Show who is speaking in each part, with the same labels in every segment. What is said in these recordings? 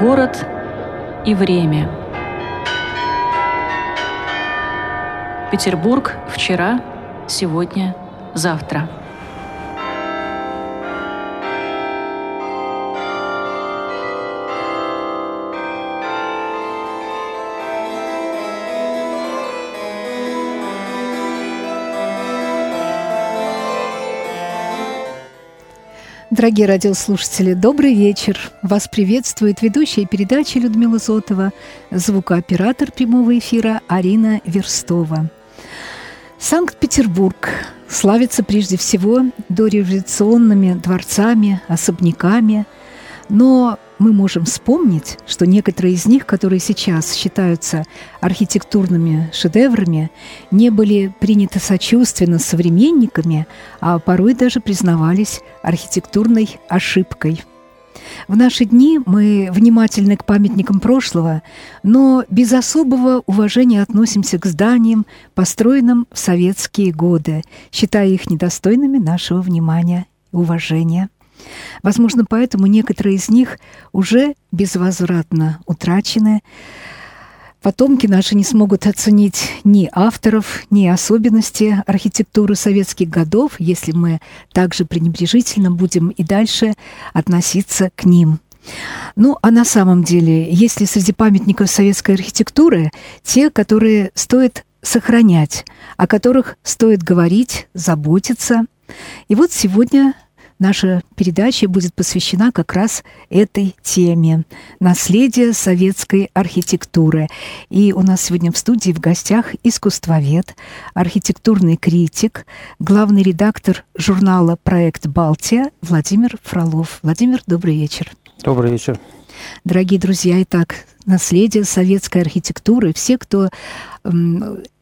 Speaker 1: Город и время. Петербург вчера, сегодня, завтра.
Speaker 2: Дорогие радиослушатели, добрый вечер. Вас приветствует ведущая передачи Людмила Зотова, звукооператор прямого эфира Арина Верстова. Санкт-Петербург славится прежде всего дореволюционными дворцами, особняками, но мы можем вспомнить, что некоторые из них, которые сейчас считаются архитектурными шедеврами, не были приняты сочувственно современниками, а порой даже признавались архитектурной ошибкой. В наши дни мы внимательны к памятникам прошлого, но без особого уважения относимся к зданиям, построенным в советские годы, считая их недостойными нашего внимания и уважения – Возможно, поэтому некоторые из них уже безвозвратно утрачены. Потомки наши не смогут оценить ни авторов, ни особенности архитектуры советских годов, если мы также пренебрежительно будем и дальше относиться к ним. Ну, а на самом деле, если среди памятников советской архитектуры те, которые стоит сохранять, о которых стоит говорить, заботиться. И вот сегодня Наша передача будет посвящена как раз этой теме – наследие советской архитектуры. И у нас сегодня в студии в гостях искусствовед, архитектурный критик, главный редактор журнала «Проект Балтия» Владимир Фролов. Владимир, добрый вечер.
Speaker 3: Добрый вечер.
Speaker 2: Дорогие друзья, итак, наследие советской архитектуры. Все, кто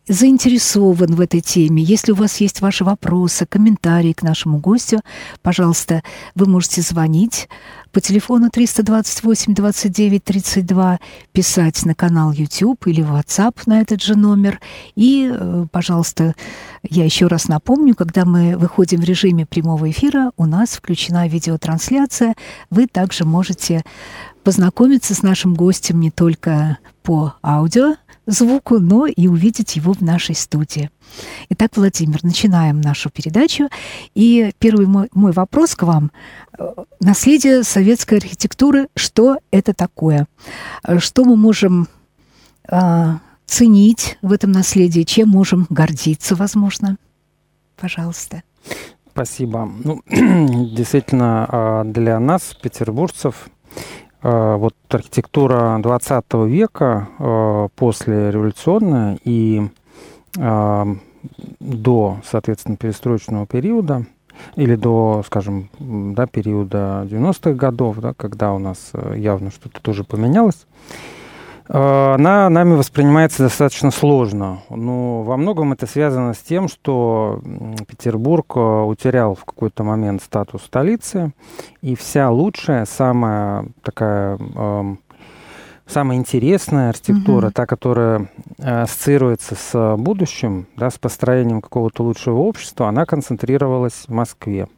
Speaker 2: заинтересован в этой теме, если у вас есть ваши вопросы, комментарии к нашему гостю, пожалуйста, вы можете звонить по телефону 328 29 32, писать на канал YouTube или WhatsApp на этот же номер. И, э, пожалуйста, я еще раз напомню, когда мы выходим в режиме прямого эфира, у нас включена видеотрансляция. Вы также можете познакомиться с нашим гостем не только по аудио, звуку, но и увидеть его в нашей студии. Итак, Владимир, начинаем нашу передачу. И первый мой, мой вопрос к вам. Наследие советской архитектуры, что это такое? Что мы можем э, ценить в этом наследии? Чем можем гордиться, возможно? Пожалуйста.
Speaker 3: Спасибо. Ну, действительно, а, для нас, петербуржцев, Э, вот архитектура 20 века, э, после революционная и э, до, соответственно, перестроечного периода, или до, скажем, да, периода 90-х годов, да, когда у нас явно что-то тоже поменялось, Э, она нами воспринимается достаточно сложно. Но во многом это связано с тем, что Петербург э, утерял в какой-то момент статус столицы, и вся лучшая, самая такая эм, самая интересная архитектура, mm-hmm. та, которая э, ассоциируется с будущим, да, с построением какого-то лучшего общества, она концентрировалась в Москве.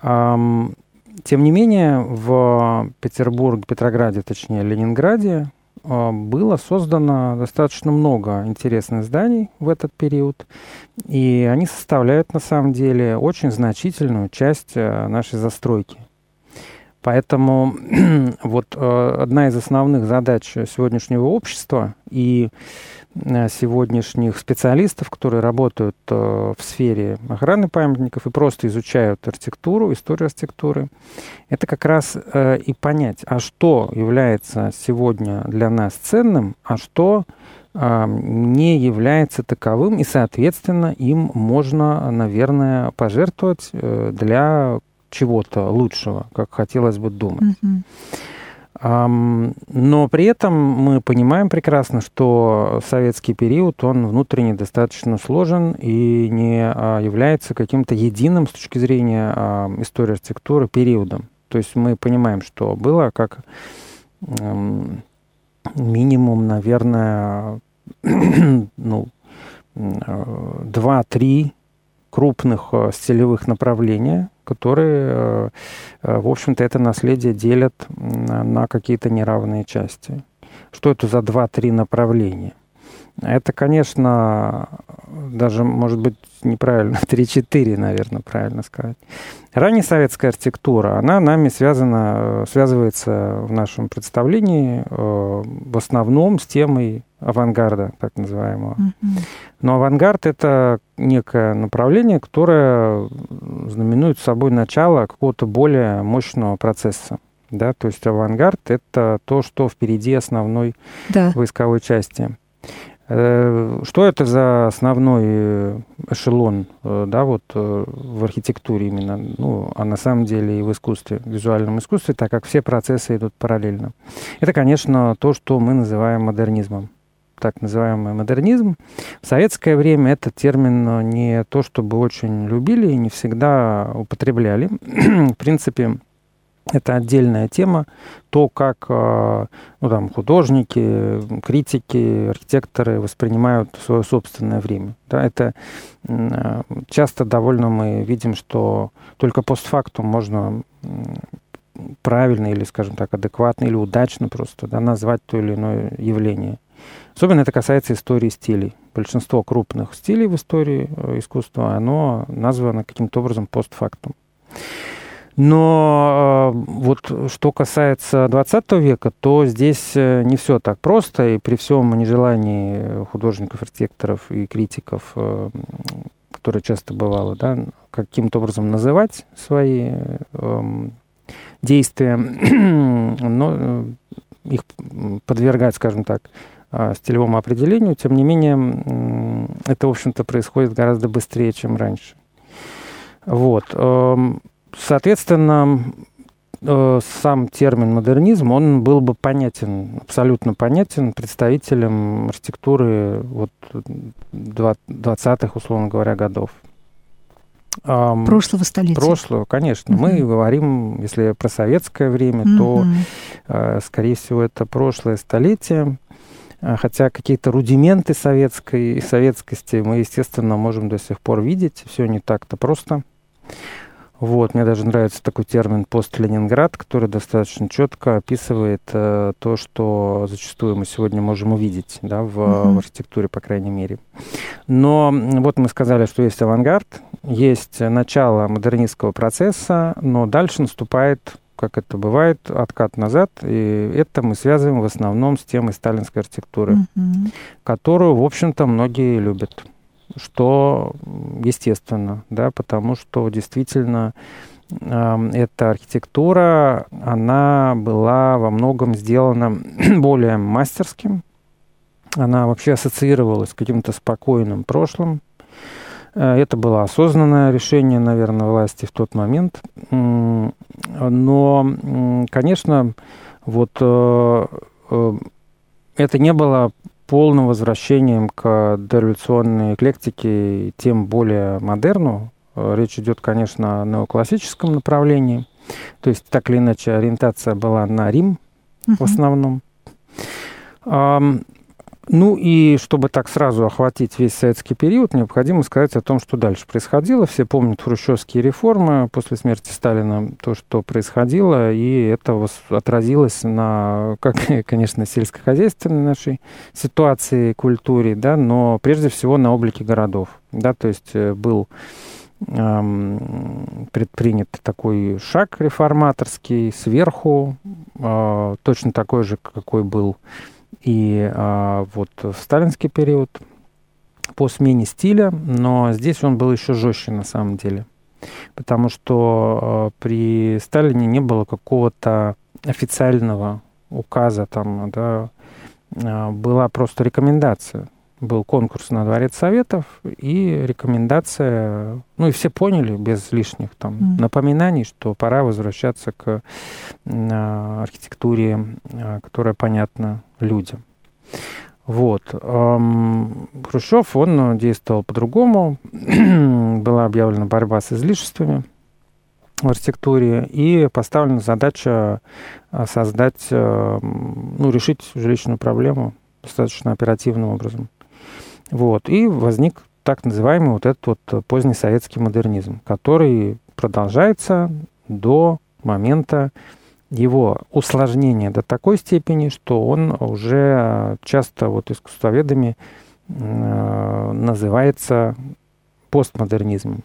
Speaker 3: Тем не менее, в Петербурге, Петрограде, точнее, Ленинграде, было создано достаточно много интересных зданий в этот период, и они составляют на самом деле очень значительную часть э, нашей застройки. Поэтому вот э, одна из основных задач сегодняшнего общества и сегодняшних специалистов, которые работают э, в сфере охраны памятников и просто изучают архитектуру, историю архитектуры, это как раз э, и понять, а что является сегодня для нас ценным, а что не является таковым, и, соответственно, им можно, наверное, пожертвовать для чего-то лучшего, как хотелось бы думать. Mm-hmm. Но при этом мы понимаем прекрасно, что советский период, он внутренне достаточно сложен и не а, является каким-то единым с точки зрения истории архитектуры периодом. То есть мы понимаем, что было как минимум, наверное, ну, два-три крупных а, стилевых направления, которые, в общем-то, это наследие делят на какие-то неравные части. Что это за два-три направления? Это, конечно, даже, может быть, неправильно, 3-4, наверное, правильно сказать. Ранняя советская архитектура, она нами связана, связывается в нашем представлении э, в основном с темой авангарда, так называемого. Mm-hmm. Но авангард — это некое направление, которое знаменует собой начало какого-то более мощного процесса. Да? То есть авангард — это то, что впереди основной да. войсковой части. Э, что это за основной э, эшелон, э, да, вот в архитектуре именно, ну, а на самом деле и в искусстве, в визуальном искусстве, так как все процессы идут параллельно? Это, конечно, то, что мы называем модернизмом так называемый модернизм. В советское время этот термин не то, чтобы очень любили и не всегда употребляли. в принципе, это отдельная тема. То, как э, ну, там, художники, критики, архитекторы воспринимают свое собственное время. Да, это э, часто довольно мы видим, что только постфактум можно правильно или, скажем так, адекватно или удачно просто да, назвать то или иное явление. Особенно это касается истории стилей. Большинство крупных стилей в истории э, искусства, оно названо каким-то образом постфактум. Но э, вот что касается 20 века, то здесь э, не все так просто, и при всем нежелании художников, архитекторов и критиков, э, которые часто бывало, да, каким-то образом называть свои эм, действия, но их подвергать, скажем так, стилевому определению, тем не менее, это, в общем-то, происходит гораздо быстрее, чем раньше. Вот. Эм, Соответственно, э, сам термин модернизм, он был бы понятен, абсолютно понятен представителям архитектуры вот 20-х, условно говоря, годов.
Speaker 2: Прошлого столетия.
Speaker 3: Прошлого, конечно. Угу. Мы говорим, если про советское время, угу. то, э, скорее всего, это прошлое столетие. А, хотя какие-то рудименты советской, советскости мы, естественно, можем до сих пор видеть. Все не так-то просто. Вот, мне даже нравится такой термин «пост-Ленинград», который достаточно четко описывает э, то, что зачастую мы сегодня можем увидеть да, в, mm-hmm. в архитектуре, по крайней мере. Но вот мы сказали, что есть авангард, есть начало модернистского процесса, но дальше наступает как это бывает, откат назад. И это мы связываем в основном с темой сталинской архитектуры, mm-hmm. которую, в общем-то, многие любят что естественно, да, потому что действительно э, эта архитектура, она была во многом сделана более мастерским, она вообще ассоциировалась с каким-то спокойным прошлым. Э, это было осознанное решение, наверное, власти в тот момент. Но, конечно, вот э, э, это не было полным возвращением к дореволюционной эклектике, тем более модерну. Речь идет, конечно, о неоклассическом направлении. То есть, так или иначе, ориентация была на Рим uh-huh. в основном. Ну и чтобы так сразу охватить весь советский период, необходимо сказать о том, что дальше происходило. Все помнят хрущевские реформы после смерти Сталина, то, что происходило, и это отразилось на, как, конечно, сельскохозяйственной нашей ситуации, культуре, да, но прежде всего на облике городов. Да, то есть э, был предпринят такой шаг реформаторский сверху, э, точно такой же, какой был и а, вот в сталинский период по смене стиля, но здесь он был еще жестче на самом деле, потому что а, при Сталине не было какого-то официального указа там, да, а, была просто рекомендация. Был конкурс на Дворец Советов и рекомендация, ну и все поняли без лишних там mm. напоминаний, что пора возвращаться к а, архитектуре, а, которая понятна людям. Вот. Хрущев, он действовал по-другому. Была объявлена борьба с излишествами в архитектуре и поставлена задача а, создать, ну, решить жилищную проблему достаточно оперативным образом. Вот. И возник так называемый вот этот вот поздний советский модернизм, который продолжается до момента его усложнения до такой степени, что он уже часто вот искусствоведами э, называется постмодернизмом.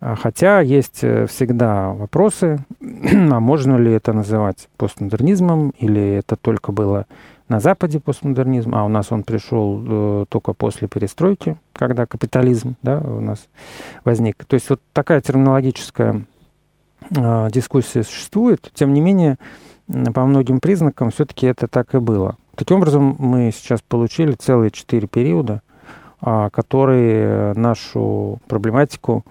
Speaker 3: А хотя есть э, всегда вопросы, а можно ли это называть постмодернизмом, или это только было на Западе постмодернизм, а у нас он пришел э, только после перестройки, когда капитализм да, у нас возник. То есть вот такая терминологическая дискуссия существует. Тем не менее, по многим признакам все-таки это так и было. Таким образом, мы сейчас получили целые четыре периода, э, которые нашу проблематику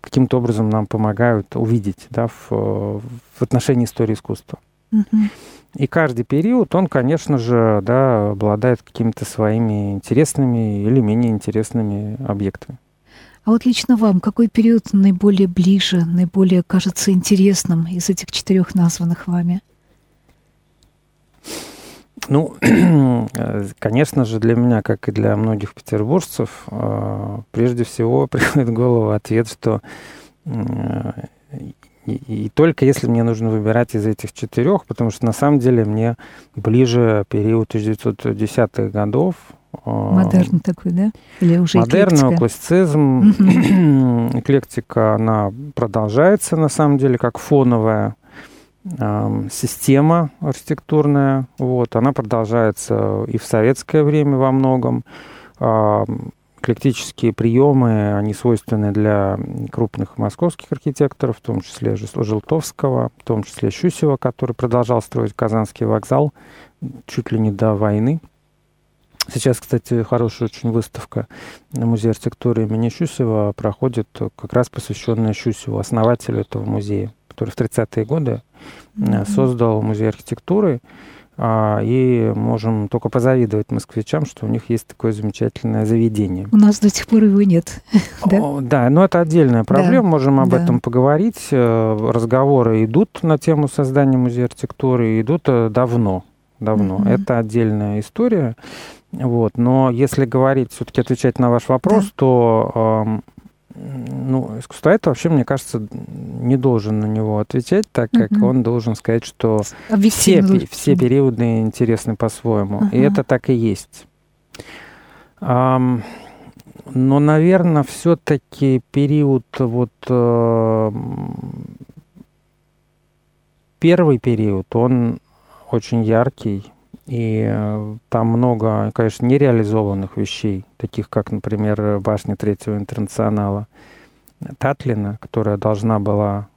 Speaker 3: каким-то образом нам помогают увидеть да, в, в отношении истории искусства. И каждый период, он, конечно же, да, обладает какими-то своими интересными или менее интересными объектами.
Speaker 2: А вот лично вам какой период наиболее ближе, наиболее кажется интересным из этих четырех названных вами?
Speaker 3: Ну, конечно же, для меня, как и для многих петербуржцев, э, прежде всего приходит в голову ответ, что и, и только если мне нужно выбирать из этих четырех, потому что на самом деле мне ближе период 1910-х годов.
Speaker 2: Э, Модерн такой, да?
Speaker 3: Или уже Модерн, классицизм, эклектика, она продолжается на самом деле как фоновая система архитектурная. Вот, она продолжается и в советское время во многом. Эклектические приемы, они свойственны для крупных московских архитекторов, в том числе Желтовского, в том числе Щусева, который продолжал строить Казанский вокзал чуть ли не до войны. Сейчас, кстати, хорошая очень выставка на Музее архитектуры имени Щусева проходит, как раз посвященная Щусеву, основателю этого музея, который в 30-е годы mm-hmm. создал музей архитектуры. А, и можем только позавидовать москвичам, что у них есть такое замечательное заведение.
Speaker 2: У нас до сих пор его нет.
Speaker 3: да? да, но это отдельная проблема, да. можем об да. этом поговорить. Э, разговоры идут на тему создания музея архитектуры, идут э, давно. Давно. Mm-hmm. Это отдельная история. Вот. Но если говорить, все-таки отвечать на ваш вопрос, да. то ну, искусствовед вообще, мне кажется, не должен на него отвечать, так как угу. он должен сказать, что все, все периоды интересны по-своему. Угу. И это так и есть. Um, но, наверное, все-таки период вот э, первый период, он очень яркий, и э, там много, конечно, нереализованных вещей, таких как, например, башня Третьего интернационала Татлина, которая должна была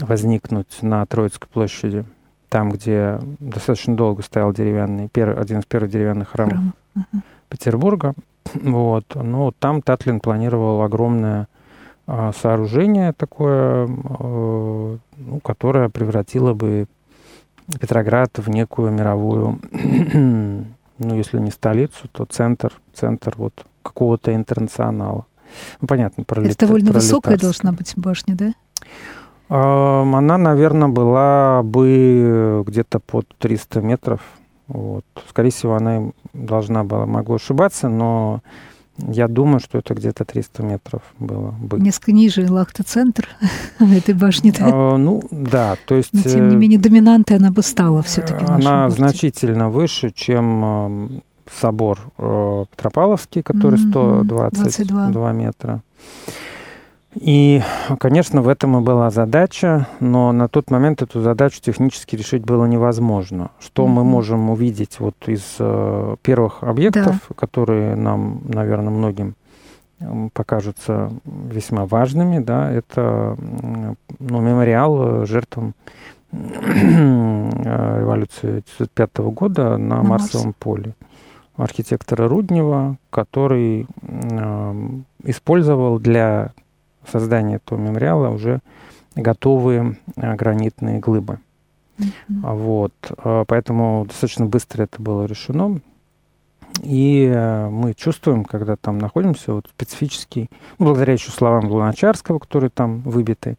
Speaker 3: возникнуть на Троицкой площади, там, где достаточно долго стоял деревянный, один из первых деревянных храмов Храм. Петербурга. Вот. Но там Татлин планировал огромное а, сооружение такое, а, ну, которое превратило бы Петроград в некую мировую, ну, если не столицу, то центр, центр вот какого-то интернационала. Ну, понятно,
Speaker 2: пролет... Это довольно высокая должна быть башня, да?
Speaker 3: Она, наверное, была бы где-то под 300 метров. Вот. Скорее всего, она должна была, могу ошибаться, но я думаю, что это где-то 300 метров было бы.
Speaker 2: Несколько ниже Лахта-центр этой башни, да?
Speaker 3: А, ну, да, то есть...
Speaker 2: Но, тем не э, менее, доминантой она бы стала все-таки.
Speaker 3: Она значительно выше, чем собор э, Петропавловский, который mm-hmm. 122 метра. И, конечно, в этом и была задача, но на тот момент эту задачу технически решить было невозможно. Что mm-hmm. мы можем увидеть вот из э, первых объектов, да. которые нам, наверное, многим покажутся весьма важными, да, это ну, мемориал жертвам революции 1905 года на, на Марсовом Марс. поле архитектора Руднева, который э, использовал для создания этого мемориала уже готовые э, гранитные глыбы. Mm-hmm. Вот, э, поэтому достаточно быстро это было решено. И э, мы чувствуем, когда там находимся, вот специфический, ну, благодаря еще словам Луначарского, которые там выбиты,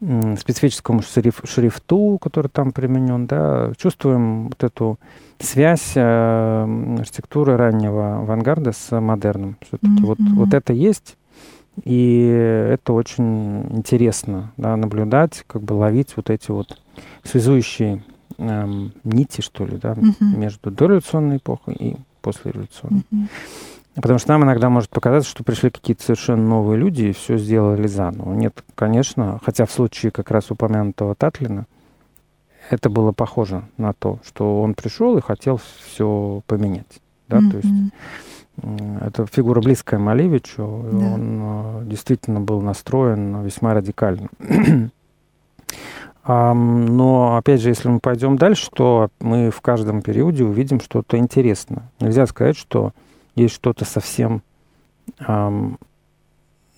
Speaker 3: специфическому шриф, шрифту, который там применен, да, чувствуем вот эту связь э, архитектуры раннего авангарда с модерном. Все-таки mm-hmm. вот, вот это есть. И это очень интересно, да, наблюдать, как бы ловить вот эти вот связующие эм, нити, что ли, да, uh-huh. между дореволюционной эпохой и послереволюционной. Uh-huh. Потому что нам иногда может показаться, что пришли какие-то совершенно новые люди и все сделали заново. Нет, конечно, хотя в случае как раз упомянутого Татлина это было похоже на то, что он пришел и хотел все поменять. Да? Mm-hmm. То есть это фигура близкая Малевичу, да. он э, действительно был настроен весьма радикально. Но, опять же, если мы пойдем дальше, то мы в каждом периоде увидим что-то интересное. Нельзя сказать, что есть что-то совсем эм,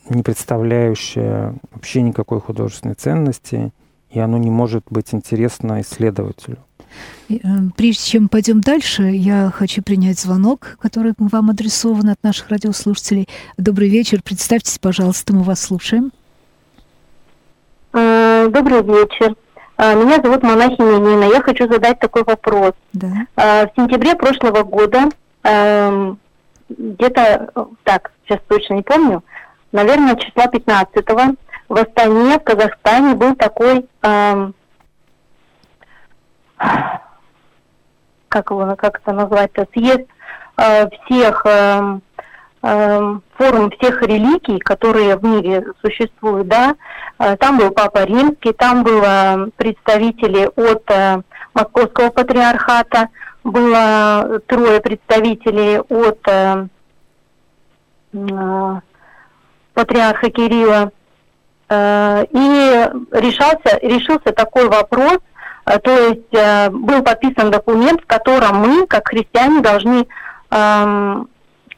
Speaker 3: не представляющее вообще никакой художественной ценности, и оно не может быть интересно исследователю.
Speaker 2: Э, прежде чем пойдем дальше, я хочу принять звонок, который вам адресован от наших радиослушателей. Добрый вечер. Представьтесь, пожалуйста, мы вас слушаем.
Speaker 4: Э, добрый вечер. Э, меня зовут монахиня Нина. Я хочу задать такой вопрос. Да. В сентябре прошлого года эм, где-то, так, сейчас точно не помню, наверное, числа 15-го в Астане, в Казахстане был такой, эм, как его, как это назвать-то, съезд э, всех, э, э, форум всех религий, которые в мире существуют, да, э, там был Папа Римский, там было представители от э, Московского патриархата, было трое представителей от э, э, патриарха Кирилла. Э, и решался, решился такой вопрос, э, то есть э, был подписан документ, в котором мы, как христиане, должны эм,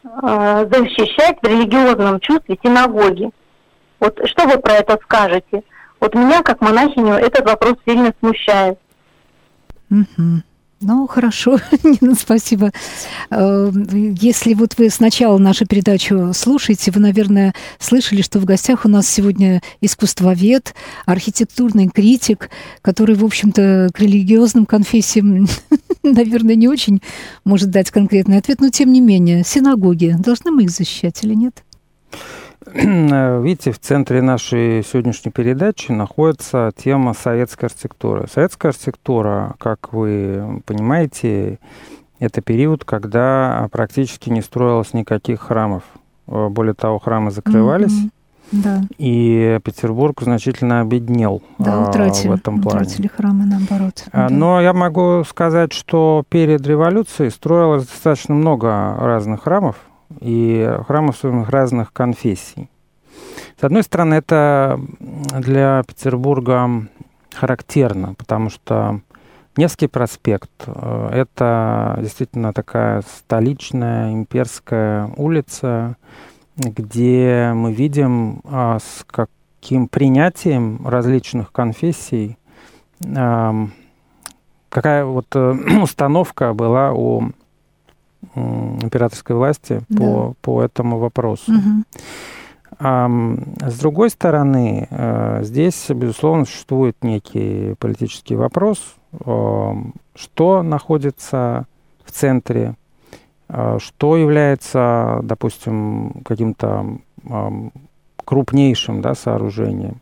Speaker 4: э, защищать в религиозном чувстве синагоги. Вот что вы про это скажете? Вот меня, как монахиню, этот вопрос сильно смущает.
Speaker 2: Mm-hmm. Ну, хорошо, Нина, спасибо. Э, если вот вы сначала нашу передачу слушаете, вы, наверное, слышали, что в гостях у нас сегодня искусствовед, архитектурный критик, который, в общем-то, к религиозным конфессиям, наверное, не очень может дать конкретный ответ, но тем не менее, синагоги, должны мы их защищать или нет?
Speaker 3: Видите, в центре нашей сегодняшней передачи находится тема советской архитектуры. Советская архитектура, как вы понимаете, это период, когда практически не строилось никаких храмов. Более того, храмы закрывались. Mm-hmm. Да. И Петербург значительно обеднел
Speaker 2: да, утратили, в этом плане. Утратили храмы, наоборот.
Speaker 3: А, да. Но я могу сказать, что перед революцией строилось достаточно много разных храмов, и храмов разных конфессий. С одной стороны, это для Петербурга характерно, потому что Невский проспект э, – это действительно такая столичная имперская улица, где мы видим, а, с каким принятием различных конфессий, какая вот э, установка была у императорской власти да. по, по этому вопросу. Угу. А, с другой стороны, э, здесь, безусловно, существует некий политический вопрос, что находится в центре, э, что является, допустим, каким-то крупнейшим да, сооружением.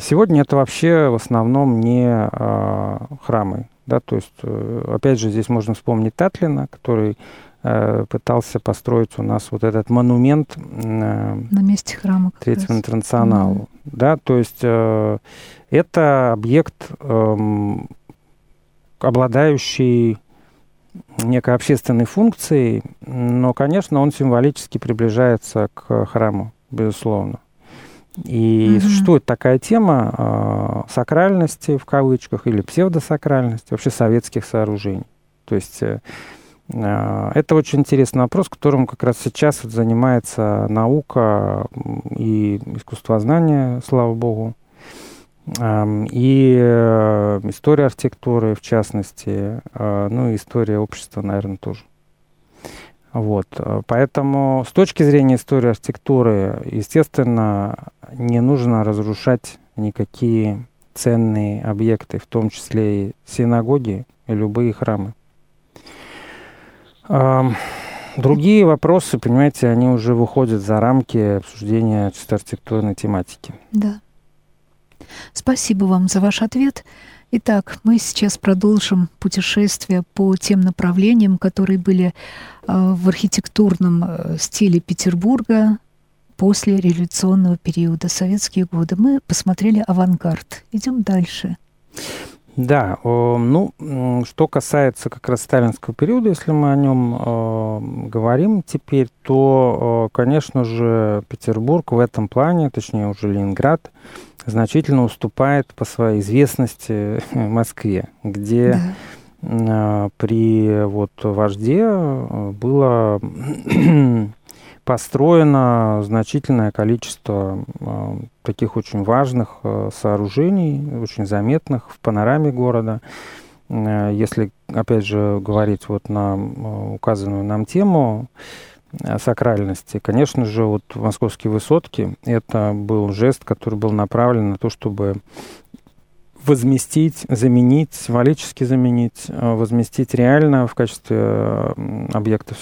Speaker 3: Сегодня это вообще в основном не а, храмы. Да, то есть, э, опять же, здесь можно вспомнить Татлина, который пытался построить у нас вот этот монумент э,
Speaker 2: на месте храма
Speaker 3: Третьего интернационала. Mm. Да, то есть э, это объект, э, обладающий некой общественной функцией, но, конечно, он символически приближается к храму, безусловно. И mm-hmm. существует такая тема э, сакральности в кавычках или псевдосакральности вообще советских сооружений. То есть э, э, это очень интересный вопрос, которым как раз сейчас вот занимается наука и искусствознание, слава богу, э, и э, история архитектуры в частности, э, ну и история общества, наверное, тоже. Вот. Э, поэтому с точки зрения истории архитектуры, естественно, не нужно разрушать никакие ценные объекты, в том числе и синагоги и любые храмы. Другие вопросы, понимаете, они уже выходят за рамки обсуждения чисто архитектурной тематики.
Speaker 2: Да. Спасибо вам за ваш ответ. Итак, мы сейчас продолжим путешествие по тем направлениям, которые были э, в архитектурном э, стиле Петербурга после революционного периода, советские годы. Мы посмотрели авангард. Идем дальше.
Speaker 3: Да, ну, что касается как раз сталинского периода, если мы о нем говорим теперь, то, конечно же, Петербург в этом плане, точнее уже Ленинград, значительно уступает по своей известности Москве, где да. при вот вожде было построено значительное количество э, таких очень важных э, сооружений, очень заметных в панораме города. Э, если, опять же, говорить вот на указанную нам тему сакральности, конечно же, вот московские высотки – это был жест, который был направлен на то, чтобы возместить, заменить, символически заменить, возместить реально в качестве объектов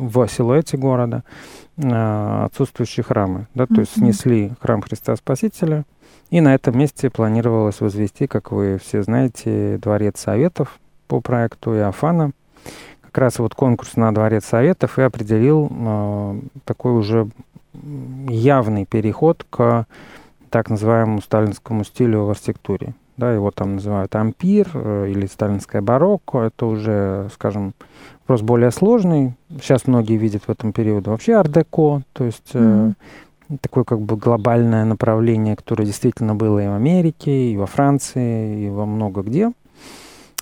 Speaker 3: в силуэте города э, отсутствующие храмы. Да, то есть снесли храм Христа Спасителя, и на этом месте планировалось возвести, как вы все знаете, Дворец Советов по проекту Иофана. Как раз вот конкурс на Дворец Советов и определил э, такой уже явный переход к так называемому сталинскому стилю в архитектуре. Да, его там называют ампир э, или сталинское барокко. Это уже, скажем, вопрос более сложный. Сейчас многие видят в этом периоде вообще ар-деко, то есть mm-hmm. э, такое как бы глобальное направление, которое действительно было и в Америке, и во Франции, и во много где.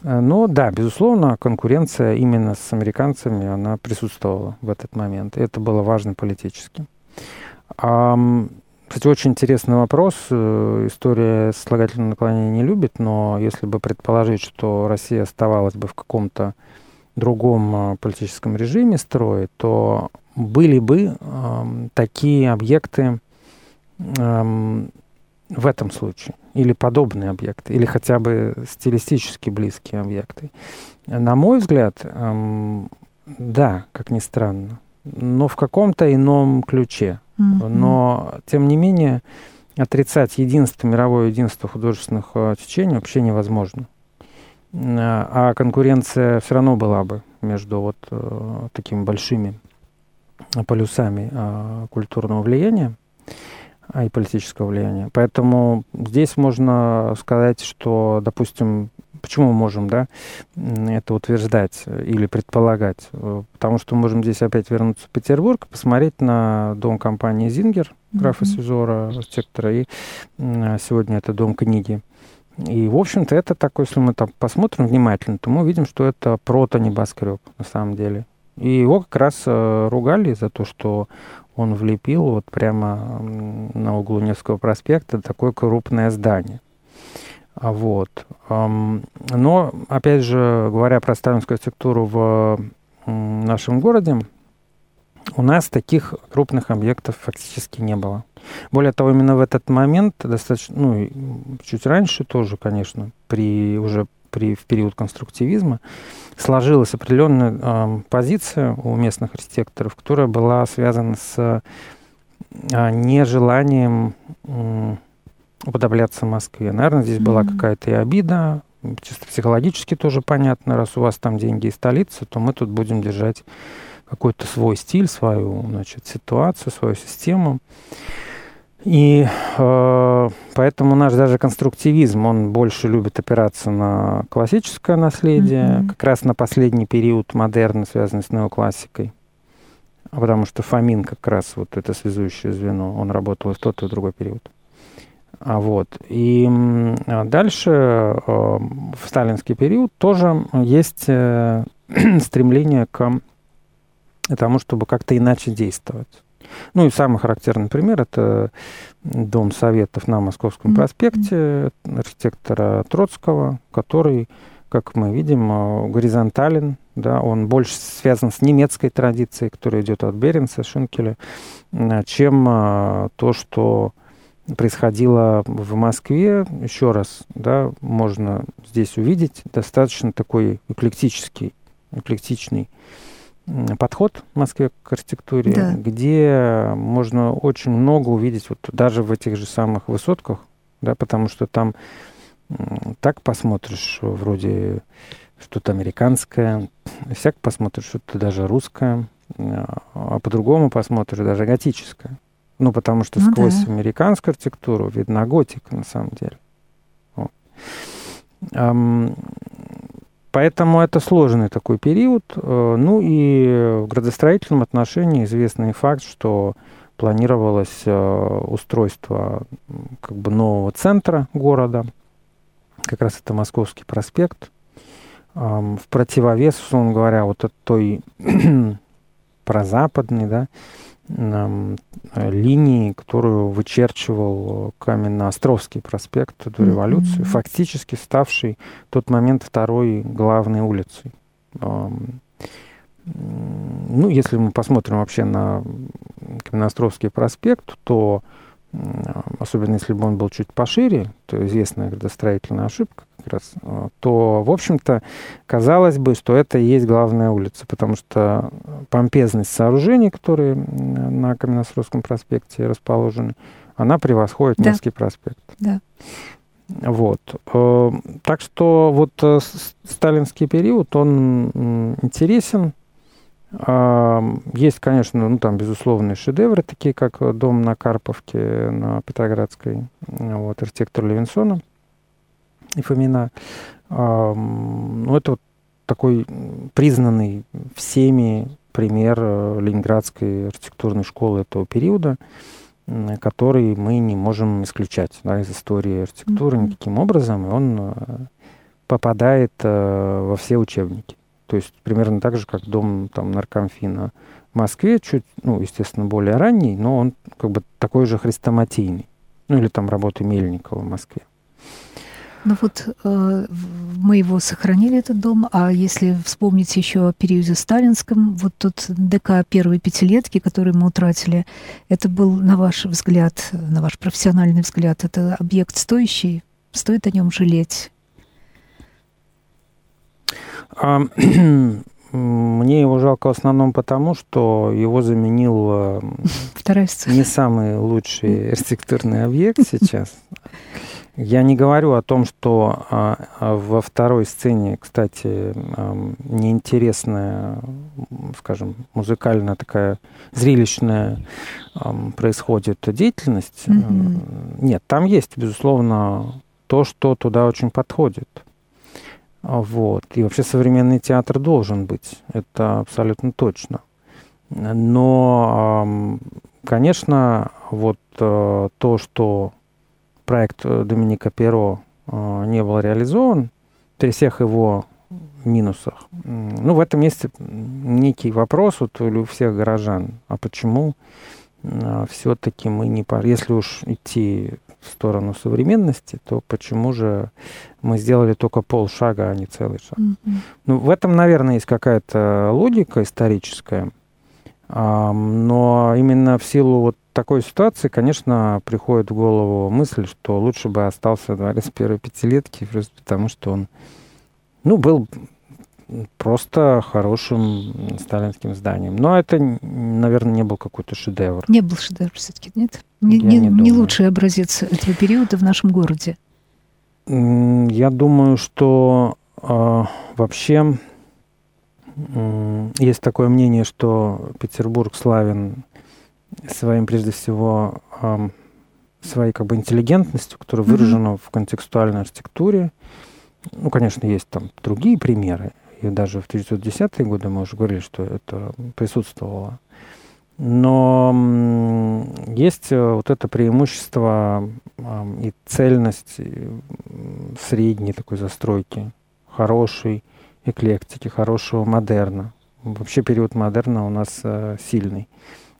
Speaker 3: Э, но да, безусловно, конкуренция именно с американцами, она присутствовала в этот момент. Это было важно политически. Кстати, очень интересный вопрос. Э, история слагательного наклонения не любит, но если бы предположить, что Россия оставалась бы в каком-то другом э, политическом режиме строя, то были бы э, такие объекты э, в этом случае, или подобные объекты, или хотя бы стилистически близкие объекты. На мой взгляд, э, да, как ни странно, но в каком-то ином ключе. Но, тем не менее, отрицать единство, мировое единство художественных э, течений вообще невозможно. А конкуренция все равно была бы между вот э, такими большими полюсами э, культурного влияния а, и политического влияния. Поэтому здесь можно сказать, что, допустим, Почему можем да, это утверждать или предполагать? Потому что мы можем здесь опять вернуться в Петербург, посмотреть на дом компании «Зингер», графа mm-hmm. Сизора, архитектора, и сегодня это дом книги. И, в общем-то, это такой, если мы там посмотрим внимательно, то мы увидим, что это прото-небоскреб на самом деле. И его как раз э, ругали за то, что он влепил вот прямо на углу Невского проспекта такое крупное здание. А вот. Но, опять же, говоря про сталинскую архитектуру в нашем городе, у нас таких крупных объектов фактически не было. Более того, именно в этот момент, достаточно, ну, чуть раньше тоже, конечно, при, уже при, в период конструктивизма, сложилась определенная э, позиция у местных архитекторов, которая была связана с э, нежеланием э, уподобляться Москве. Наверное, здесь mm-hmm. была какая-то и обида, чисто психологически тоже понятно, раз у вас там деньги и столица, то мы тут будем держать какой-то свой стиль, свою значит, ситуацию, свою систему. И э, поэтому наш даже конструктивизм, он больше любит опираться на классическое наследие, mm-hmm. как раз на последний период модерна, связанный с неоклассикой. Потому что Фомин как раз вот это связующее звено, он работал и в тот, и в другой период. А вот. И дальше э, в сталинский период тоже есть э, стремление к тому, чтобы как-то иначе действовать. Ну и самый характерный пример – это Дом Советов на Московском проспекте архитектора Троцкого, который, как мы видим, э, горизонтален, да, он больше связан с немецкой традицией, которая идет от Беренса, Шинкеля, чем то, что происходило в Москве, еще раз, да, можно здесь увидеть достаточно такой эклектический, эклектичный подход в Москве к архитектуре, да. где можно очень много увидеть вот даже в этих же самых высотках, да, потому что там так посмотришь, вроде что-то американское, всяк посмотришь что-то даже русское, а по-другому посмотришь даже готическое. Ну, потому что ну, сквозь да. американскую архитектуру видна готика, на самом деле. Вот. Поэтому это сложный такой период. Э, ну и в градостроительном отношении известный факт, что планировалось э, устройство как бы нового центра города. Как раз это Московский проспект. В противовес, условно говоря, вот от той прозападной, да, линии, которую вычерчивал Каменно-Островский проспект до революции, mm-hmm. фактически ставший в тот момент второй главной улицей. Ну, если мы посмотрим вообще на Каменноостровский проспект, то особенно если бы он был чуть пошире, то известная градостроительная ошибка как раз, а, то, в общем-то, казалось бы, что это и есть главная улица, потому что помпезность сооружений, которые на Каменноостровском проспекте расположены, она превосходит да. Невский проспект.
Speaker 2: Да.
Speaker 3: Вот. Э, так что вот э, сталинский период, он интересен, есть, конечно, ну, там, безусловные шедевры, такие как дом на Карповке на Петроградской, вот, архитектор Левинсона и Фомина. Ну, это вот такой признанный всеми пример э, ленинградской архитектурной школы этого периода, который мы не можем исключать да, из истории архитектуры mm-hmm. никаким образом, и он э, попадает э, во все учебники. То есть примерно так же, как дом там, наркомфина в Москве, чуть, ну, естественно, более ранний, но он как бы такой же хрестоматийный. Ну, или там работы Мельникова в Москве.
Speaker 2: Ну вот э, мы его сохранили, этот дом, а если вспомнить еще о периоде сталинском, вот тот ДК первой пятилетки, который мы утратили, это был, на ваш взгляд, на ваш профессиональный взгляд, это объект стоящий? Стоит о нем жалеть?
Speaker 3: А, мне его жалко в основном потому, что его заменил не самый лучший архитектурный объект сейчас. Я не говорю о том, что а, а во второй сцене, кстати, неинтересная, скажем, музыкальная такая зрелищная происходит деятельность. Mm-hmm. Нет, там есть, безусловно, то, что туда очень подходит. Вот. И вообще современный театр должен быть, это абсолютно точно. Но, конечно, вот э, то, что проект Доминика Перо э, не был реализован, при всех его минусах, ну, в этом есть некий вопрос вот у всех горожан. А почему э, все-таки мы не... Если уж идти в сторону современности, то почему же мы сделали только полшага, а не целый шаг? Mm-hmm. Ну, в этом, наверное, есть какая-то логика историческая, но именно в силу вот такой ситуации, конечно, приходит в голову мысль, что лучше бы остался дворец первой пятилетки, просто потому что он, ну, был просто хорошим сталинским зданием. Но это, наверное, не был какой-то шедевр.
Speaker 2: Не был шедевр все-таки, нет? Не, не, не, не лучший образец этого периода в нашем городе.
Speaker 3: Я думаю, что э, вообще э, есть такое мнение, что Петербург славен своим, прежде всего, э, своей как бы интеллигентностью, которая выражена mm-hmm. в контекстуальной архитектуре. Ну, конечно, есть там другие примеры и даже в 1910-е годы мы уже говорили, что это присутствовало. Но есть э, вот это преимущество и цельность средней такой застройки, хорошей эклектики, хорошего модерна. Вообще период модерна у нас э, сильный.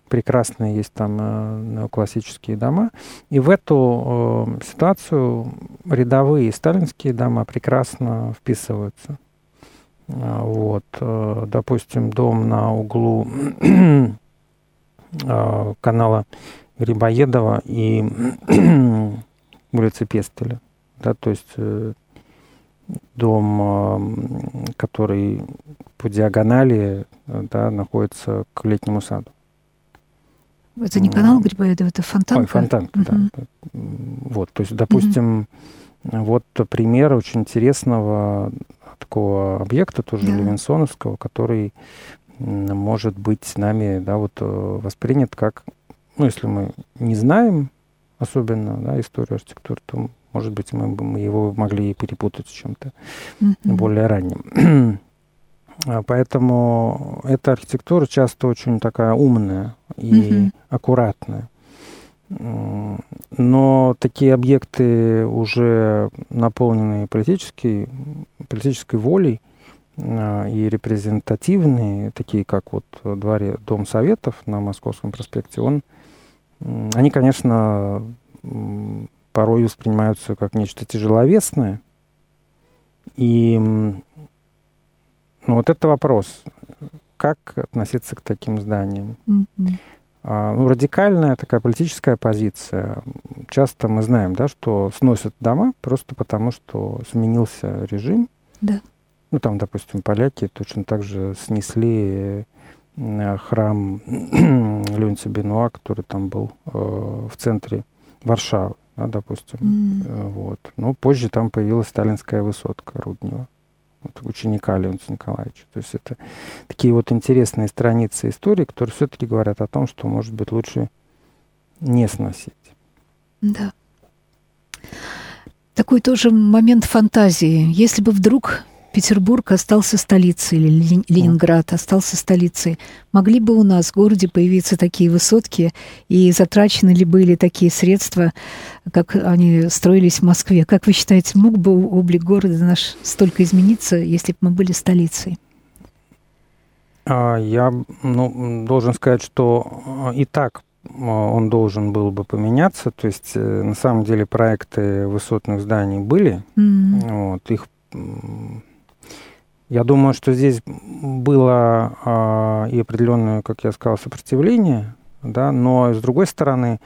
Speaker 3: Прекрасные есть там э, неоклассические дома. И в эту ситуацию рядовые сталинские дома прекрасно вписываются. А, вот, э, допустим, дом на углу а, канала Грибоедова и улицы Пестеля. Да, то есть э, дом, который по диагонали да, находится к летнему саду.
Speaker 2: Это не канал Грибоедова, это фонтанка?
Speaker 3: Ой, фонтанка, угу. да. Вот, то есть, допустим, угу. вот пример очень интересного такого объекта, тоже да. Левинсоновского, который может быть нами да, вот, э, воспринят как, ну, если мы не знаем особенно да, историю архитектуры, то, может быть, мы, мы его могли перепутать с чем-то mm-hmm. более ранним. А, поэтому эта архитектура часто очень такая умная и mm-hmm. аккуратная. Но такие объекты уже наполненные политической, политической волей а, и репрезентативные, такие как вот дворе Дом Советов на Московском проспекте, он, они, конечно, порой воспринимаются как нечто тяжеловесное. И ну, вот это вопрос, как относиться к таким зданиям. Mm-hmm. А, ну, радикальная такая политическая позиция. Часто мы знаем, да, что сносят дома просто потому, что сменился режим.
Speaker 2: Да.
Speaker 3: Ну, там, допустим, поляки точно так же снесли э, храм Леонтия Бенуа, который там был э, в центре Варшавы, да, допустим. Mm. Вот. Но позже там появилась сталинская высотка Руднева вот, ученика Леонтия Николаевича. То есть это такие вот интересные страницы истории, которые все-таки говорят о том, что, может быть, лучше не сносить.
Speaker 2: Да. Такой тоже момент фантазии. Если бы вдруг Петербург остался столицей, или Ленинград остался столицей, могли бы у нас в городе появиться такие высотки, и затрачены ли были такие средства, как они строились в Москве? Как вы считаете, мог бы облик города наш столько измениться, если бы мы были столицей?
Speaker 3: А, я ну, должен сказать, что и так он должен был бы поменяться. То есть, э, на самом деле, проекты высотных зданий были. Mm-hmm. Вот, их я думаю, что здесь было э, и определенное, как я сказал, сопротивление, да, но с другой стороны,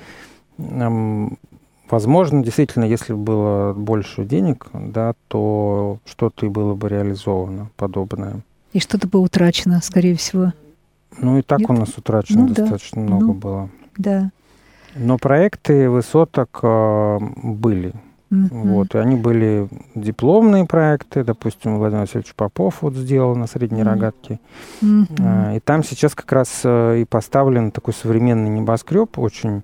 Speaker 3: э, возможно, действительно, если бы было больше денег, да, то что-то и было бы реализовано подобное.
Speaker 2: И что-то бы утрачено, скорее всего.
Speaker 3: Ну и так Нет? у нас утрачено ну, достаточно да. много ну, было.
Speaker 2: Да.
Speaker 3: Но проекты высоток э, были. Mm-hmm. Вот, и они были дипломные проекты, допустим, Владимир Васильевич Попов вот сделал на Средней mm-hmm. Рогатке. Mm-hmm. И там сейчас как раз э, и поставлен такой современный небоскреб, очень,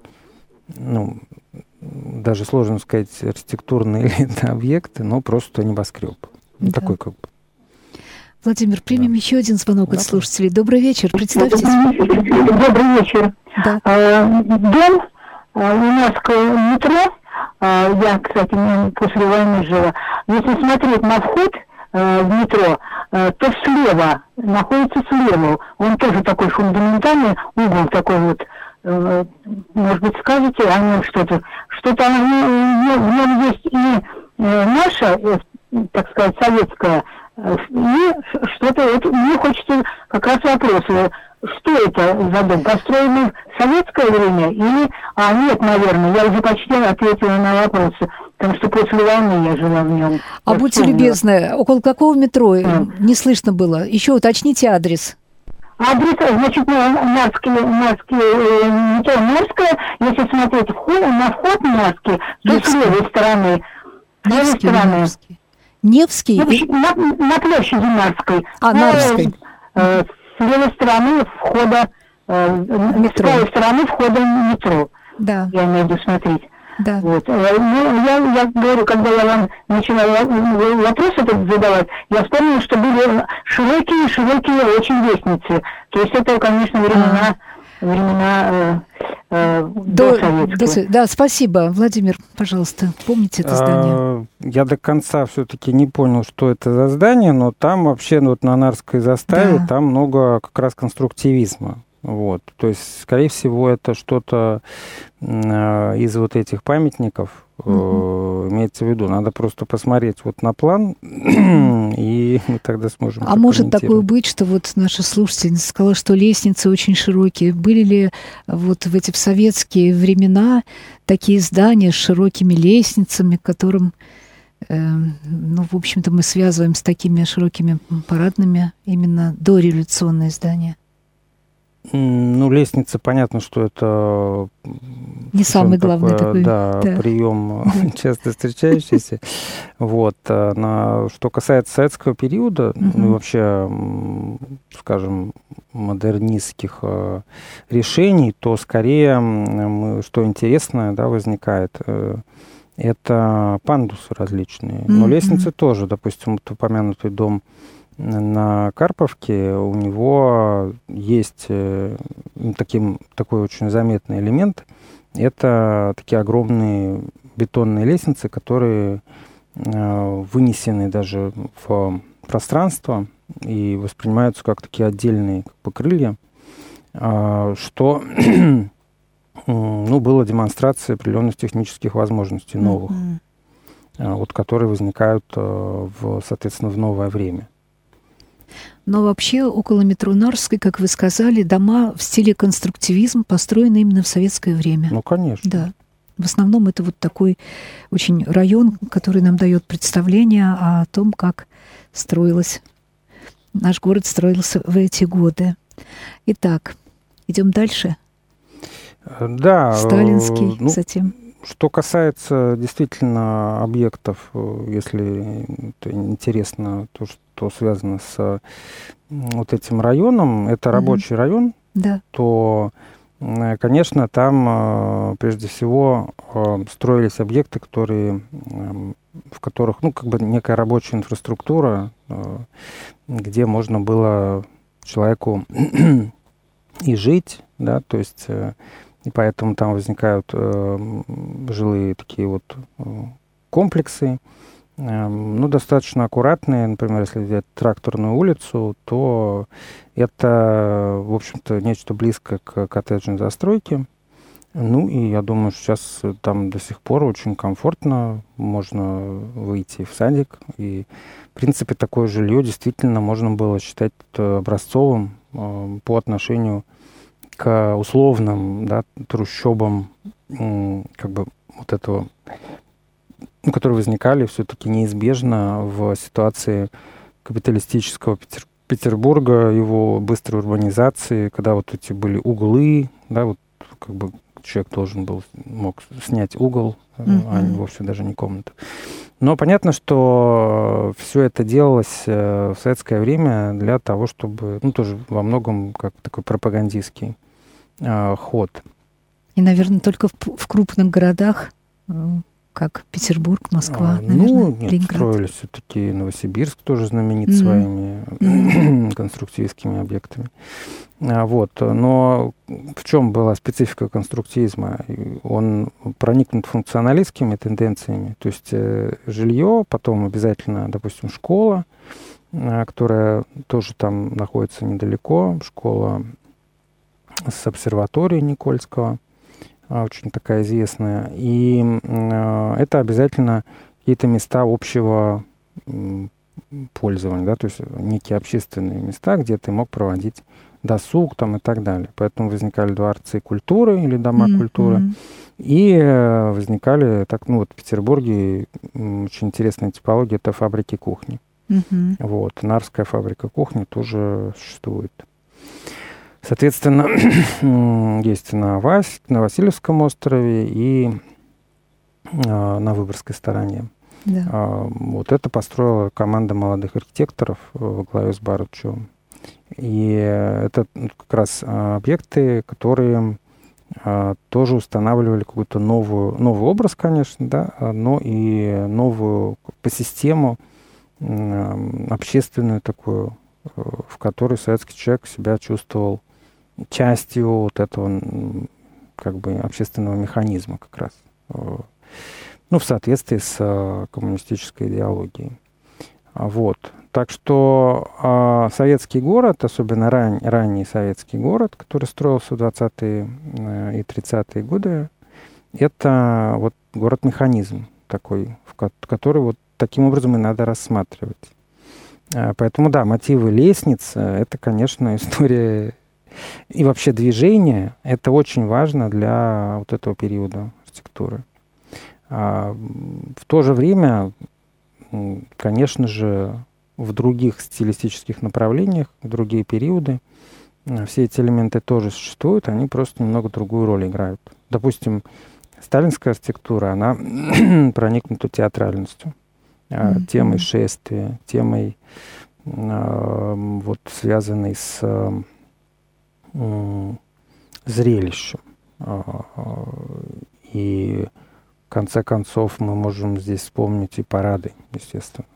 Speaker 3: ну, даже сложно сказать, архитектурные это объекты, но просто небоскреб. Да. Такой как бы.
Speaker 2: Владимир, примем да. еще один звонок да. от слушателей. Добрый вечер, представьтесь.
Speaker 4: Добрый вечер. Да. А, дом а, у нас к метро я, кстати, после войны жила. Если смотреть на вход э, в метро, э, то слева, находится слева. Он тоже такой фундаментальный угол такой вот. Э, может быть, скажете о нем что-то? Что-то в нем есть и наша, так сказать, советская, и что-то, вот мне хочется как раз вопросы что это за дом? Построенный в советское время или... А, нет, наверное, я уже почти ответила на вопросы, потому что после войны я жила в нем.
Speaker 2: А я будьте вспомнила. любезны, около какого метро? А. Не слышно было. Еще уточните адрес.
Speaker 4: Адрес, значит, Нарский, Нарский, э, метро Нарская, если смотреть вход, на вход Нарский, то с левой стороны.
Speaker 2: С левой стороны. Невский. Невский?
Speaker 4: Ну, на, на площади Нарской.
Speaker 2: А, Нарской. Э,
Speaker 4: с левой стороны входа, э, метро. с правой стороны входа метро.
Speaker 2: Да.
Speaker 4: Я имею в виду смотреть.
Speaker 2: Да.
Speaker 4: Вот. Э, ну, я, я говорю, когда я вам начинала вопрос этот задавать, я вспомнила, что были широкие-широкие очень лестницы. То есть это, конечно, времена... А времена э, э, до, до
Speaker 2: Да, спасибо. Владимир, пожалуйста, помните это здание? А,
Speaker 3: я до конца все-таки не понял, что это за здание, но там вообще ну, вот на Нарской заставе да. там много как раз конструктивизма. Вот. То есть, скорее всего, это что-то э, из вот этих памятников угу. имеется в виду. Надо просто посмотреть вот на план, и мы тогда сможем
Speaker 2: А может такое быть, что вот наша слушательница сказала, что лестницы очень широкие. Были ли вот в эти в советские времена такие здания с широкими лестницами, которым ну, в общем-то, мы связываем с такими широкими парадными именно дореволюционные здания.
Speaker 3: Ну, лестница, понятно, что это...
Speaker 2: Не самый главный такой,
Speaker 3: да, да. прием часто встречающийся. Вот. А на, что касается советского периода, угу. ну вообще, скажем, модернистских э, решений, то скорее, мы, что интересное, да, возникает, э, это пандусы различные. Но mm лестницы тоже, допустим, вот упомянутый дом на Карповке, у него есть э, таким, такой очень заметный элемент. Это такие огромные бетонные лестницы, которые э, вынесены даже в пространство и воспринимаются как такие отдельные как бы, крылья, а, что ну, было демонстрацией определенных технических возможностей новых, mm-hmm. вот, которые возникают э, в, соответственно, в новое время.
Speaker 2: Но вообще около метро Нарской, как вы сказали, дома в стиле конструктивизм построены именно в советское время.
Speaker 3: Ну, конечно.
Speaker 2: Да. В основном это вот такой очень район, который нам дает представление о том, как строилось наш город строился в эти годы. Итак, идем дальше.
Speaker 3: Да.
Speaker 2: Сталинский, ну, затем.
Speaker 3: Что касается действительно объектов, э, если это интересно, то, что связано с вот этим районом, это рабочий mm-hmm. район,
Speaker 2: да.
Speaker 3: то, конечно, там э, прежде всего э, строились объекты, которые, в которых, ну, как бы некая рабочая инфраструктура, где можно было человеку и жить, да, то есть и поэтому там возникают э, жилые такие вот э, комплексы, э, ну, достаточно аккуратные. Например, если взять тракторную улицу, то это, в общем-то, нечто близко к коттеджной застройке. Ну, и я думаю, что сейчас там до сих пор очень комфортно. Можно выйти в садик. И, в принципе, такое жилье действительно можно было считать образцовым э, по отношению к условным да, трущобам как бы вот этого, ну, которые возникали все-таки неизбежно в ситуации капиталистического Петер, Петербурга, его быстрой урбанизации, когда вот эти были углы, да, вот как бы человек должен был, мог снять угол, mm-hmm. а не вовсе даже не комнату. Но понятно, что все это делалось э, в советское время для того, чтобы, ну, тоже во многом как такой пропагандистский э, ход.
Speaker 2: И, наверное, только в, в крупных городах, э, как Петербург, Москва, а, наверное,
Speaker 3: ну, нет, Ленинград. строились все-таки Новосибирск тоже знаменит mm-hmm. своими mm-hmm. конструктивистскими объектами. А, вот. Но в чем была специфика конструктивизма? Он проникнут функционалистскими тенденциями. То есть э, жилье, потом обязательно, допустим, школа, э, которая тоже там находится недалеко, школа с обсерватории Никольского, очень такая известная. И а, это обязательно какие-то места общего пользования, да, то есть некие общественные места, где ты мог проводить досуг там и так далее. Поэтому возникали дворцы культуры или дома mm-hmm. культуры. И э, возникали, так, ну вот в Петербурге очень интересная типология, это фабрики кухни. Mm-hmm. Вот, Нарская фабрика кухни тоже существует. Соответственно, есть на, Вась, на Васильевском острове и а, на Выборгской стороне. Да. А, вот это построила команда молодых архитекторов во главе с Барычевым. И это как раз а, объекты, которые а, тоже устанавливали какой-то новую, новый образ, конечно, да, но и новую по систему общественную такую, э, в которой советский человек себя чувствовал частью вот этого как бы общественного механизма как раз. Э, ну, в соответствии с э, коммунистической идеологией. А вот. Так что э, советский город, особенно ран, ранний советский город, который строился в 20-е э, и 30-е годы, это вот город-механизм такой, в ко который вот таким образом и надо рассматривать. Э, поэтому, да, мотивы лестниц — это, конечно, история и вообще движение — это очень важно для вот этого периода архитектуры. А в то же время конечно же, в других стилистических направлениях, в другие периоды все эти элементы тоже существуют, они просто немного другую роль играют. Допустим, сталинская архитектура, она проникнута театральностью, mm-hmm. темой шествия, темой, вот, связанной с. А, и в конце концов мы можем здесь вспомнить и парады, естественно.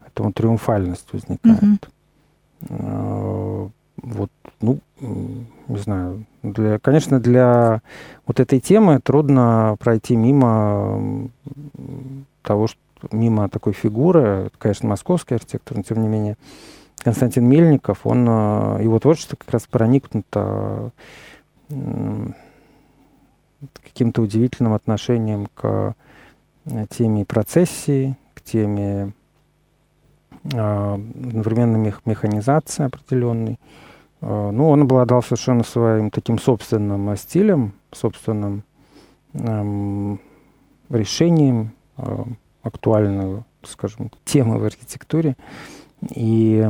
Speaker 3: Поэтому триумфальность возникает. Mm-hmm. Вот, ну, не знаю. Для, конечно, для вот этой темы трудно пройти мимо того, что мимо такой фигуры, конечно, московский архитектор, но тем не менее, Константин Мельников, он, э, его творчество как раз проникнуто каким-то удивительным отношением к э, теме процессии, к теме а, одновременной механизации определенной. Ну, он обладал совершенно своим таким собственным стилем, собственным эм, решением э, актуальную, скажем, темы в архитектуре. И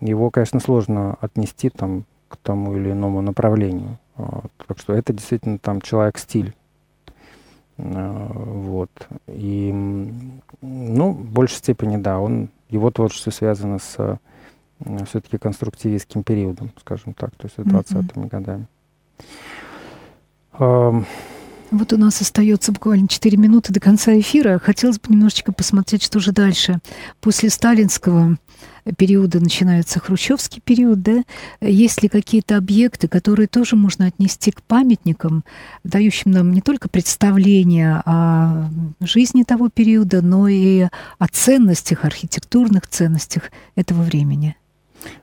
Speaker 3: его, конечно, сложно отнести там, к тому или иному направлению. Вот. Так что это действительно там человек-стиль. А, вот. И, ну, в большей степени, да, он, его творчество связано с все-таки конструктивистским периодом, скажем так, то есть 20-ми mm-hmm. годами.
Speaker 2: Вот у нас остается буквально 4 минуты до конца эфира. Хотелось бы немножечко посмотреть, что же дальше. После сталинского периода начинается хрущевский период, да? Есть ли какие-то объекты, которые тоже можно отнести к памятникам, дающим нам не только представление о жизни того периода, но и о ценностях, архитектурных ценностях этого времени?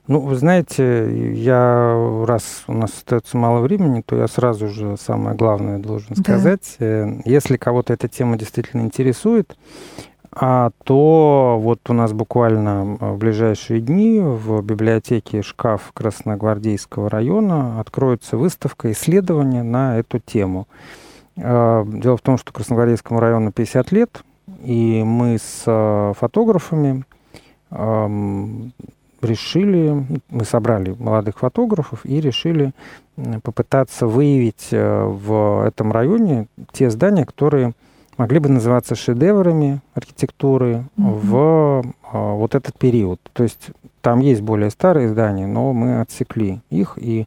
Speaker 3: Ну, вы знаете, я, раз у нас остается мало времени, то я сразу же самое главное должен сказать. Да. Э, если кого-то эта тема действительно интересует, а то вот у нас буквально в ближайшие дни в библиотеке «Шкаф» Красногвардейского района откроется выставка исследования на эту тему. Э, дело в том, что Красногвардейскому району 50 лет, и мы с э, фотографами решили, мы собрали молодых фотографов и решили попытаться выявить э, в этом районе те здания, которые могли бы называться шедеврами архитектуры mm-hmm. в а, вот этот период. То есть там есть более старые здания, но мы отсекли их, и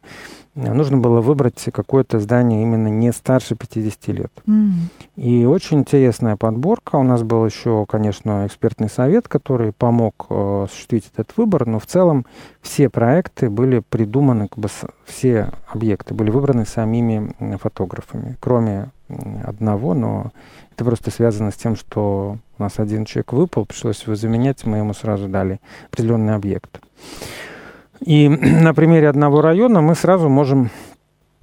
Speaker 3: нужно было выбрать какое-то здание именно не старше 50 лет. Mm. И очень интересная подборка. У нас был еще, конечно, экспертный совет, который помог э, осуществить этот выбор, но в целом все проекты были придуманы, как бы все объекты были выбраны самими фотографами, кроме одного, но это просто связано с тем, что у нас один человек выпал, пришлось его заменять, мы ему сразу дали определенный объект. И на примере одного района мы сразу можем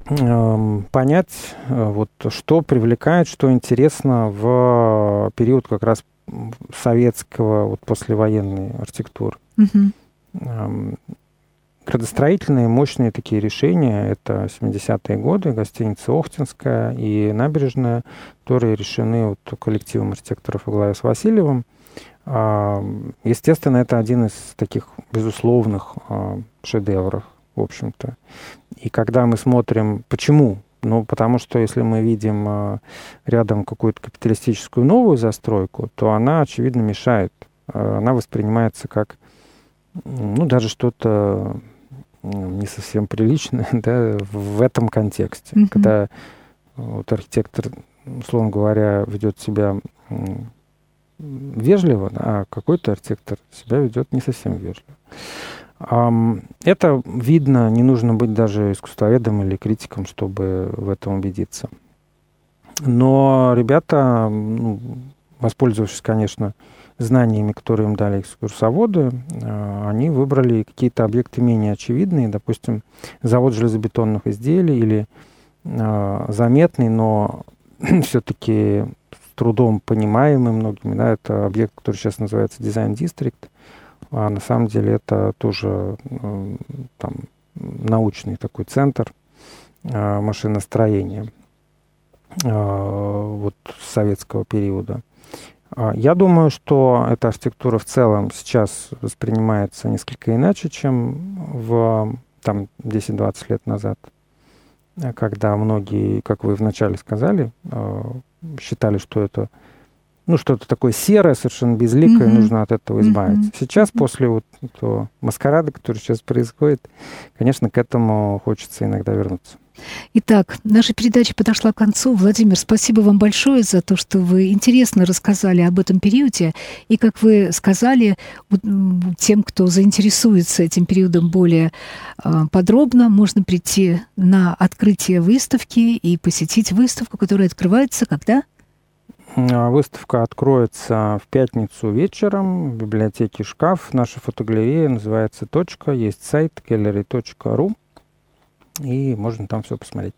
Speaker 3: э, понять, э, вот, что привлекает, что интересно в период как раз советского, вот послевоенной архитектуры. Mm-hmm. Эм, градостроительные мощные такие решения, это 70-е годы, гостиница Охтинская и набережная, которые решены вот коллективом архитекторов во главе с Васильевым. Естественно, это один из таких безусловных а, шедевров, в общем-то. И когда мы смотрим, почему? Ну, потому что если мы видим а, рядом какую-то капиталистическую новую застройку, то она, очевидно, мешает. А, она воспринимается как, ну, даже что-то не совсем приличное, да, в этом контексте. Mm-hmm. Когда вот архитектор, условно говоря, ведет себя вежливо, а какой-то архитектор себя ведет не совсем вежливо. Это видно, не нужно быть даже искусствоведом или критиком, чтобы в этом убедиться. Но ребята, ну, воспользовавшись, конечно, знаниями, которые им дали экскурсоводы, а, они выбрали какие-то объекты менее очевидные, допустим, завод железобетонных изделий или а, заметный, но все-таки трудом понимаемый многими. Да, это объект, который сейчас называется Design District, а на самом деле это тоже э, там, научный такой центр э, машиностроения э, вот советского периода. А, я думаю, что эта архитектура в целом сейчас воспринимается несколько иначе, чем в там, 10-20 лет назад, когда многие, как вы вначале сказали, а, считали, что это ну, что-то такое серое, совершенно безликое, mm-hmm. нужно от этого избавиться. Mm-hmm. Сейчас, после вот этого маскарада, который сейчас происходит, конечно, к этому хочется иногда вернуться.
Speaker 2: Итак, наша передача подошла к концу. Владимир, спасибо вам большое за то, что вы интересно рассказали об этом периоде. И, как вы сказали, тем, кто заинтересуется этим периодом более а, подробно, можно прийти на открытие выставки и посетить выставку, которая открывается когда?
Speaker 3: А, выставка откроется в пятницу вечером в библиотеке «Шкаф». Наша фотогалерея называется «Точка». Есть сайт gallery.ru и можно там все посмотреть.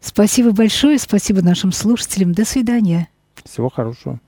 Speaker 2: Спасибо большое, спасибо нашим слушателям. До свидания.
Speaker 3: Всего хорошего.